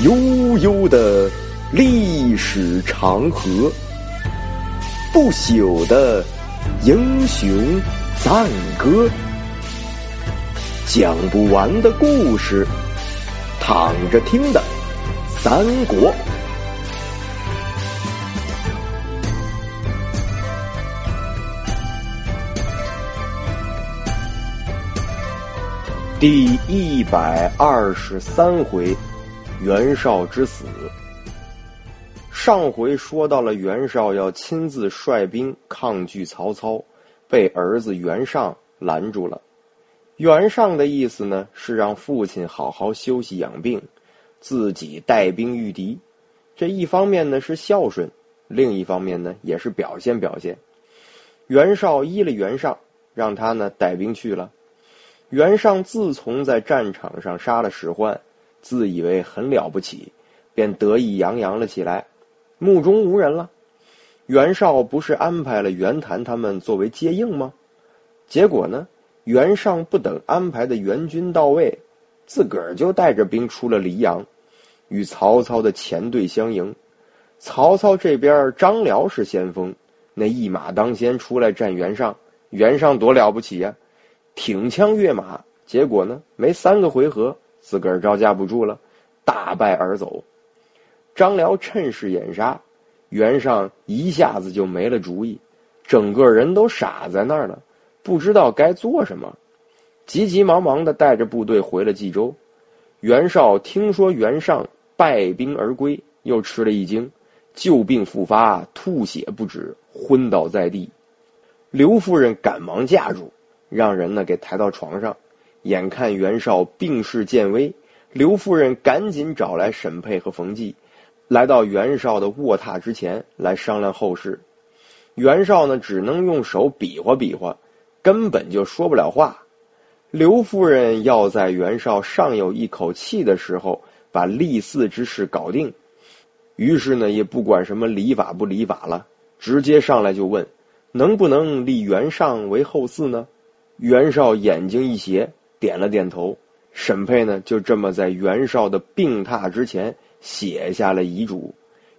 悠悠的历史长河，不朽的英雄赞歌，讲不完的故事，躺着听的三国。第一百二十三回。袁绍之死。上回说到了袁绍要亲自率兵抗拒曹操，被儿子袁尚拦住了。袁尚的意思呢，是让父亲好好休息养病，自己带兵御敌。这一方面呢是孝顺，另一方面呢也是表现表现。袁绍依了袁尚，让他呢带兵去了。袁尚自从在战场上杀了史涣。自以为很了不起，便得意洋洋了起来，目中无人了。袁绍不是安排了袁谭他们作为接应吗？结果呢，袁尚不等安排的援军到位，自个儿就带着兵出了黎阳，与曹操的前队相迎。曹操这边张辽是先锋，那一马当先出来战袁尚。袁尚多了不起呀，挺枪跃马，结果呢，没三个回合。自个儿招架不住了，大败而走。张辽趁势掩杀，袁尚一下子就没了主意，整个人都傻在那儿了，不知道该做什么，急急忙忙的带着部队回了冀州。袁绍听说袁尚败兵而归，又吃了一惊，旧病复发，吐血不止，昏倒在地。刘夫人赶忙架住，让人呢给抬到床上。眼看袁绍病势渐危，刘夫人赶紧找来沈佩和冯骥，来到袁绍的卧榻之前来商量后事。袁绍呢，只能用手比划比划，根本就说不了话。刘夫人要在袁绍尚有一口气的时候把立嗣之事搞定，于是呢，也不管什么礼法不礼法了，直接上来就问：能不能立袁尚为后嗣呢？袁绍眼睛一斜。点了点头，沈佩呢就这么在袁绍的病榻之前写下了遗嘱。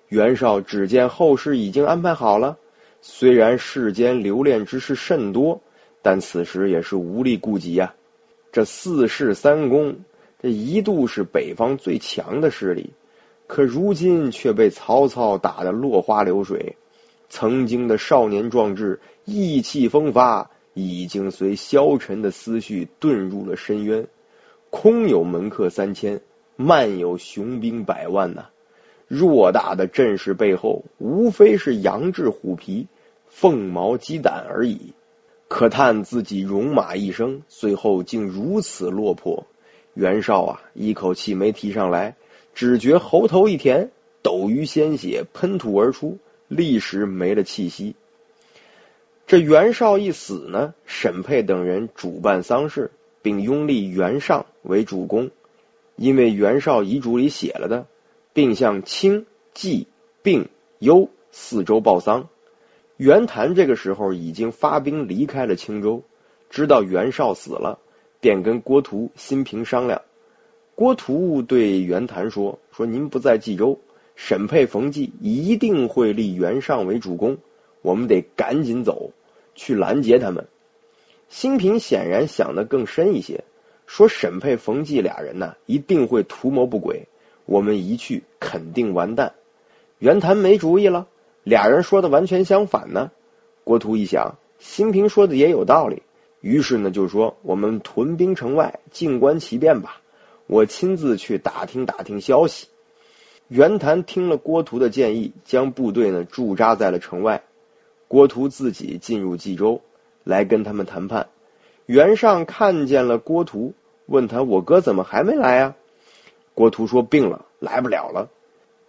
袁绍只见后事已经安排好了，虽然世间留恋之事甚多，但此时也是无力顾及呀。这四世三公，这一度是北方最强的势力，可如今却被曹操打得落花流水，曾经的少年壮志、意气风发。已经随消沉的思绪遁入了深渊，空有门客三千，漫有雄兵百万呐。偌大的阵势背后，无非是羊脂虎皮、凤毛鸡胆而已。可叹自己戎马一生，最后竟如此落魄。袁绍啊，一口气没提上来，只觉喉头一甜，斗鱼鲜血喷吐而出，立时没了气息。这袁绍一死呢，沈佩等人主办丧事，并拥立袁尚为主公。因为袁绍遗嘱里写了的，并向清、冀、并、幽四州报丧。袁谭这个时候已经发兵离开了青州，知道袁绍死了，便跟郭图、辛平商量。郭图对袁谭说：“说您不在冀州，沈佩、冯骥一定会立袁尚为主公，我们得赶紧走。”去拦截他们，新平显然想的更深一些，说沈佩、冯骥俩人呢一定会图谋不轨，我们一去肯定完蛋。袁谭没主意了，俩人说的完全相反呢。郭图一想，新平说的也有道理，于是呢就说我们屯兵城外，静观其变吧，我亲自去打听打听消息。袁谭听了郭图的建议，将部队呢驻扎在了城外。郭图自己进入冀州来跟他们谈判。袁尚看见了郭图，问他：“我哥怎么还没来啊？”郭图说：“病了，来不了了。”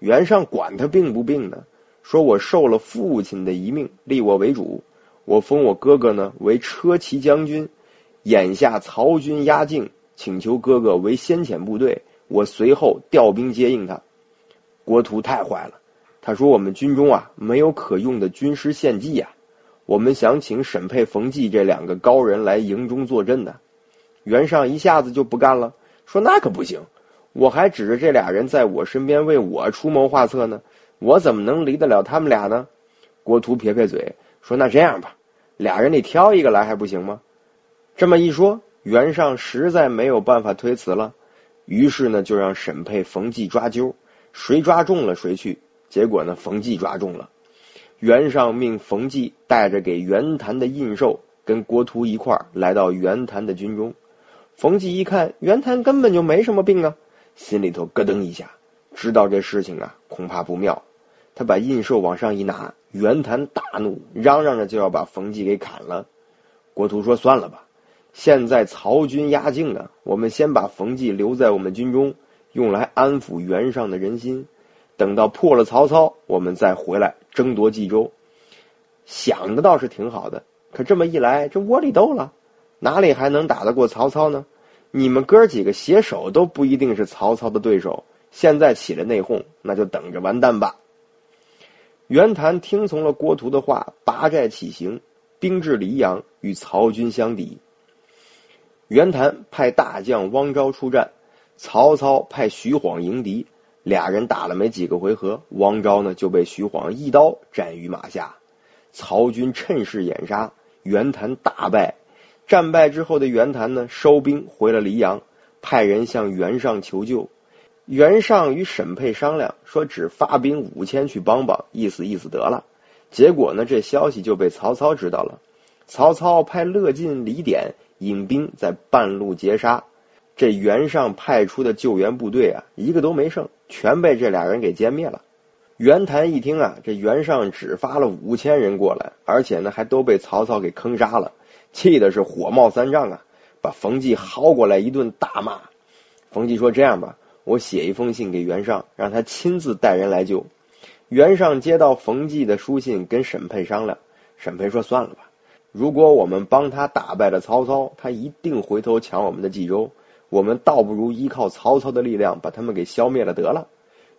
袁尚管他病不病呢，说：“我受了父亲的遗命，立我为主，我封我哥哥呢为车骑将军。眼下曹军压境，请求哥哥为先遣部队，我随后调兵接应他。”郭图太坏了。他说：“我们军中啊，没有可用的军师献计呀。我们想请沈佩、冯骥这两个高人来营中坐镇的。”袁尚一下子就不干了，说：“那可不行！我还指着这俩人在我身边为我出谋划策呢，我怎么能离得了他们俩呢？郭图撇撇嘴说：“那这样吧，俩人你挑一个来还不行吗？”这么一说，袁尚实在没有办法推辞了，于是呢，就让沈佩、冯骥抓阄，谁抓中了谁去。结果呢，冯骥抓中了。袁尚命冯骥带着给袁谭的印绶，跟郭图一块儿来到袁谭的军中。冯骥一看袁谭根本就没什么病啊，心里头咯噔一下，知道这事情啊恐怕不妙。他把印绶往上一拿，袁谭大怒，嚷嚷着就要把冯骥给砍了。郭图说：“算了吧，现在曹军压境啊，我们先把冯骥留在我们军中，用来安抚袁尚的人心。”等到破了曹操，我们再回来争夺冀州。想的倒是挺好的，可这么一来，这窝里斗了，哪里还能打得过曹操呢？你们哥几个携手都不一定是曹操的对手。现在起了内讧，那就等着完蛋吧。袁谭听从了郭图的话，拔寨起行，兵至黎阳，与曹军相敌。袁谭派大将汪昭出战，曹操派徐晃迎敌。俩人打了没几个回合，汪昭呢就被徐晃一刀斩于马下。曹军趁势掩杀，袁谭大败。战败之后的袁谭呢，收兵回了黎阳，派人向袁尚求救。袁尚与沈佩商量，说只发兵五千去帮帮，意思意思得了。结果呢，这消息就被曹操知道了。曹操派乐进、李典引兵在半路截杀。这袁尚派出的救援部队啊，一个都没剩，全被这俩人给歼灭了。袁谭一听啊，这袁尚只发了五千人过来，而且呢还都被曹操给坑杀了，气的是火冒三丈啊，把冯骥薅过来一顿大骂。冯骥说：“这样吧，我写一封信给袁尚，让他亲自带人来救。”袁尚接到冯骥的书信，跟沈佩商量。沈佩说：“算了吧，如果我们帮他打败了曹操，他一定回头抢我们的冀州。”我们倒不如依靠曹操的力量把他们给消灭了得了。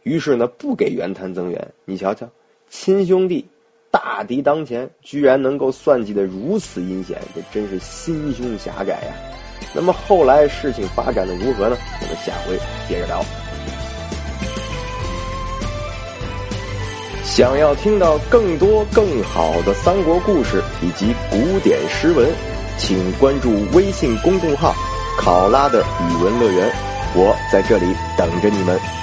于是呢，不给袁谭增援。你瞧瞧，亲兄弟大敌当前，居然能够算计的如此阴险，这真是心胸狭窄呀。那么后来事情发展的如何呢？我们下回接着聊。想要听到更多更好的三国故事以及古典诗文，请关注微信公众号。考拉的语文乐园，我在这里等着你们。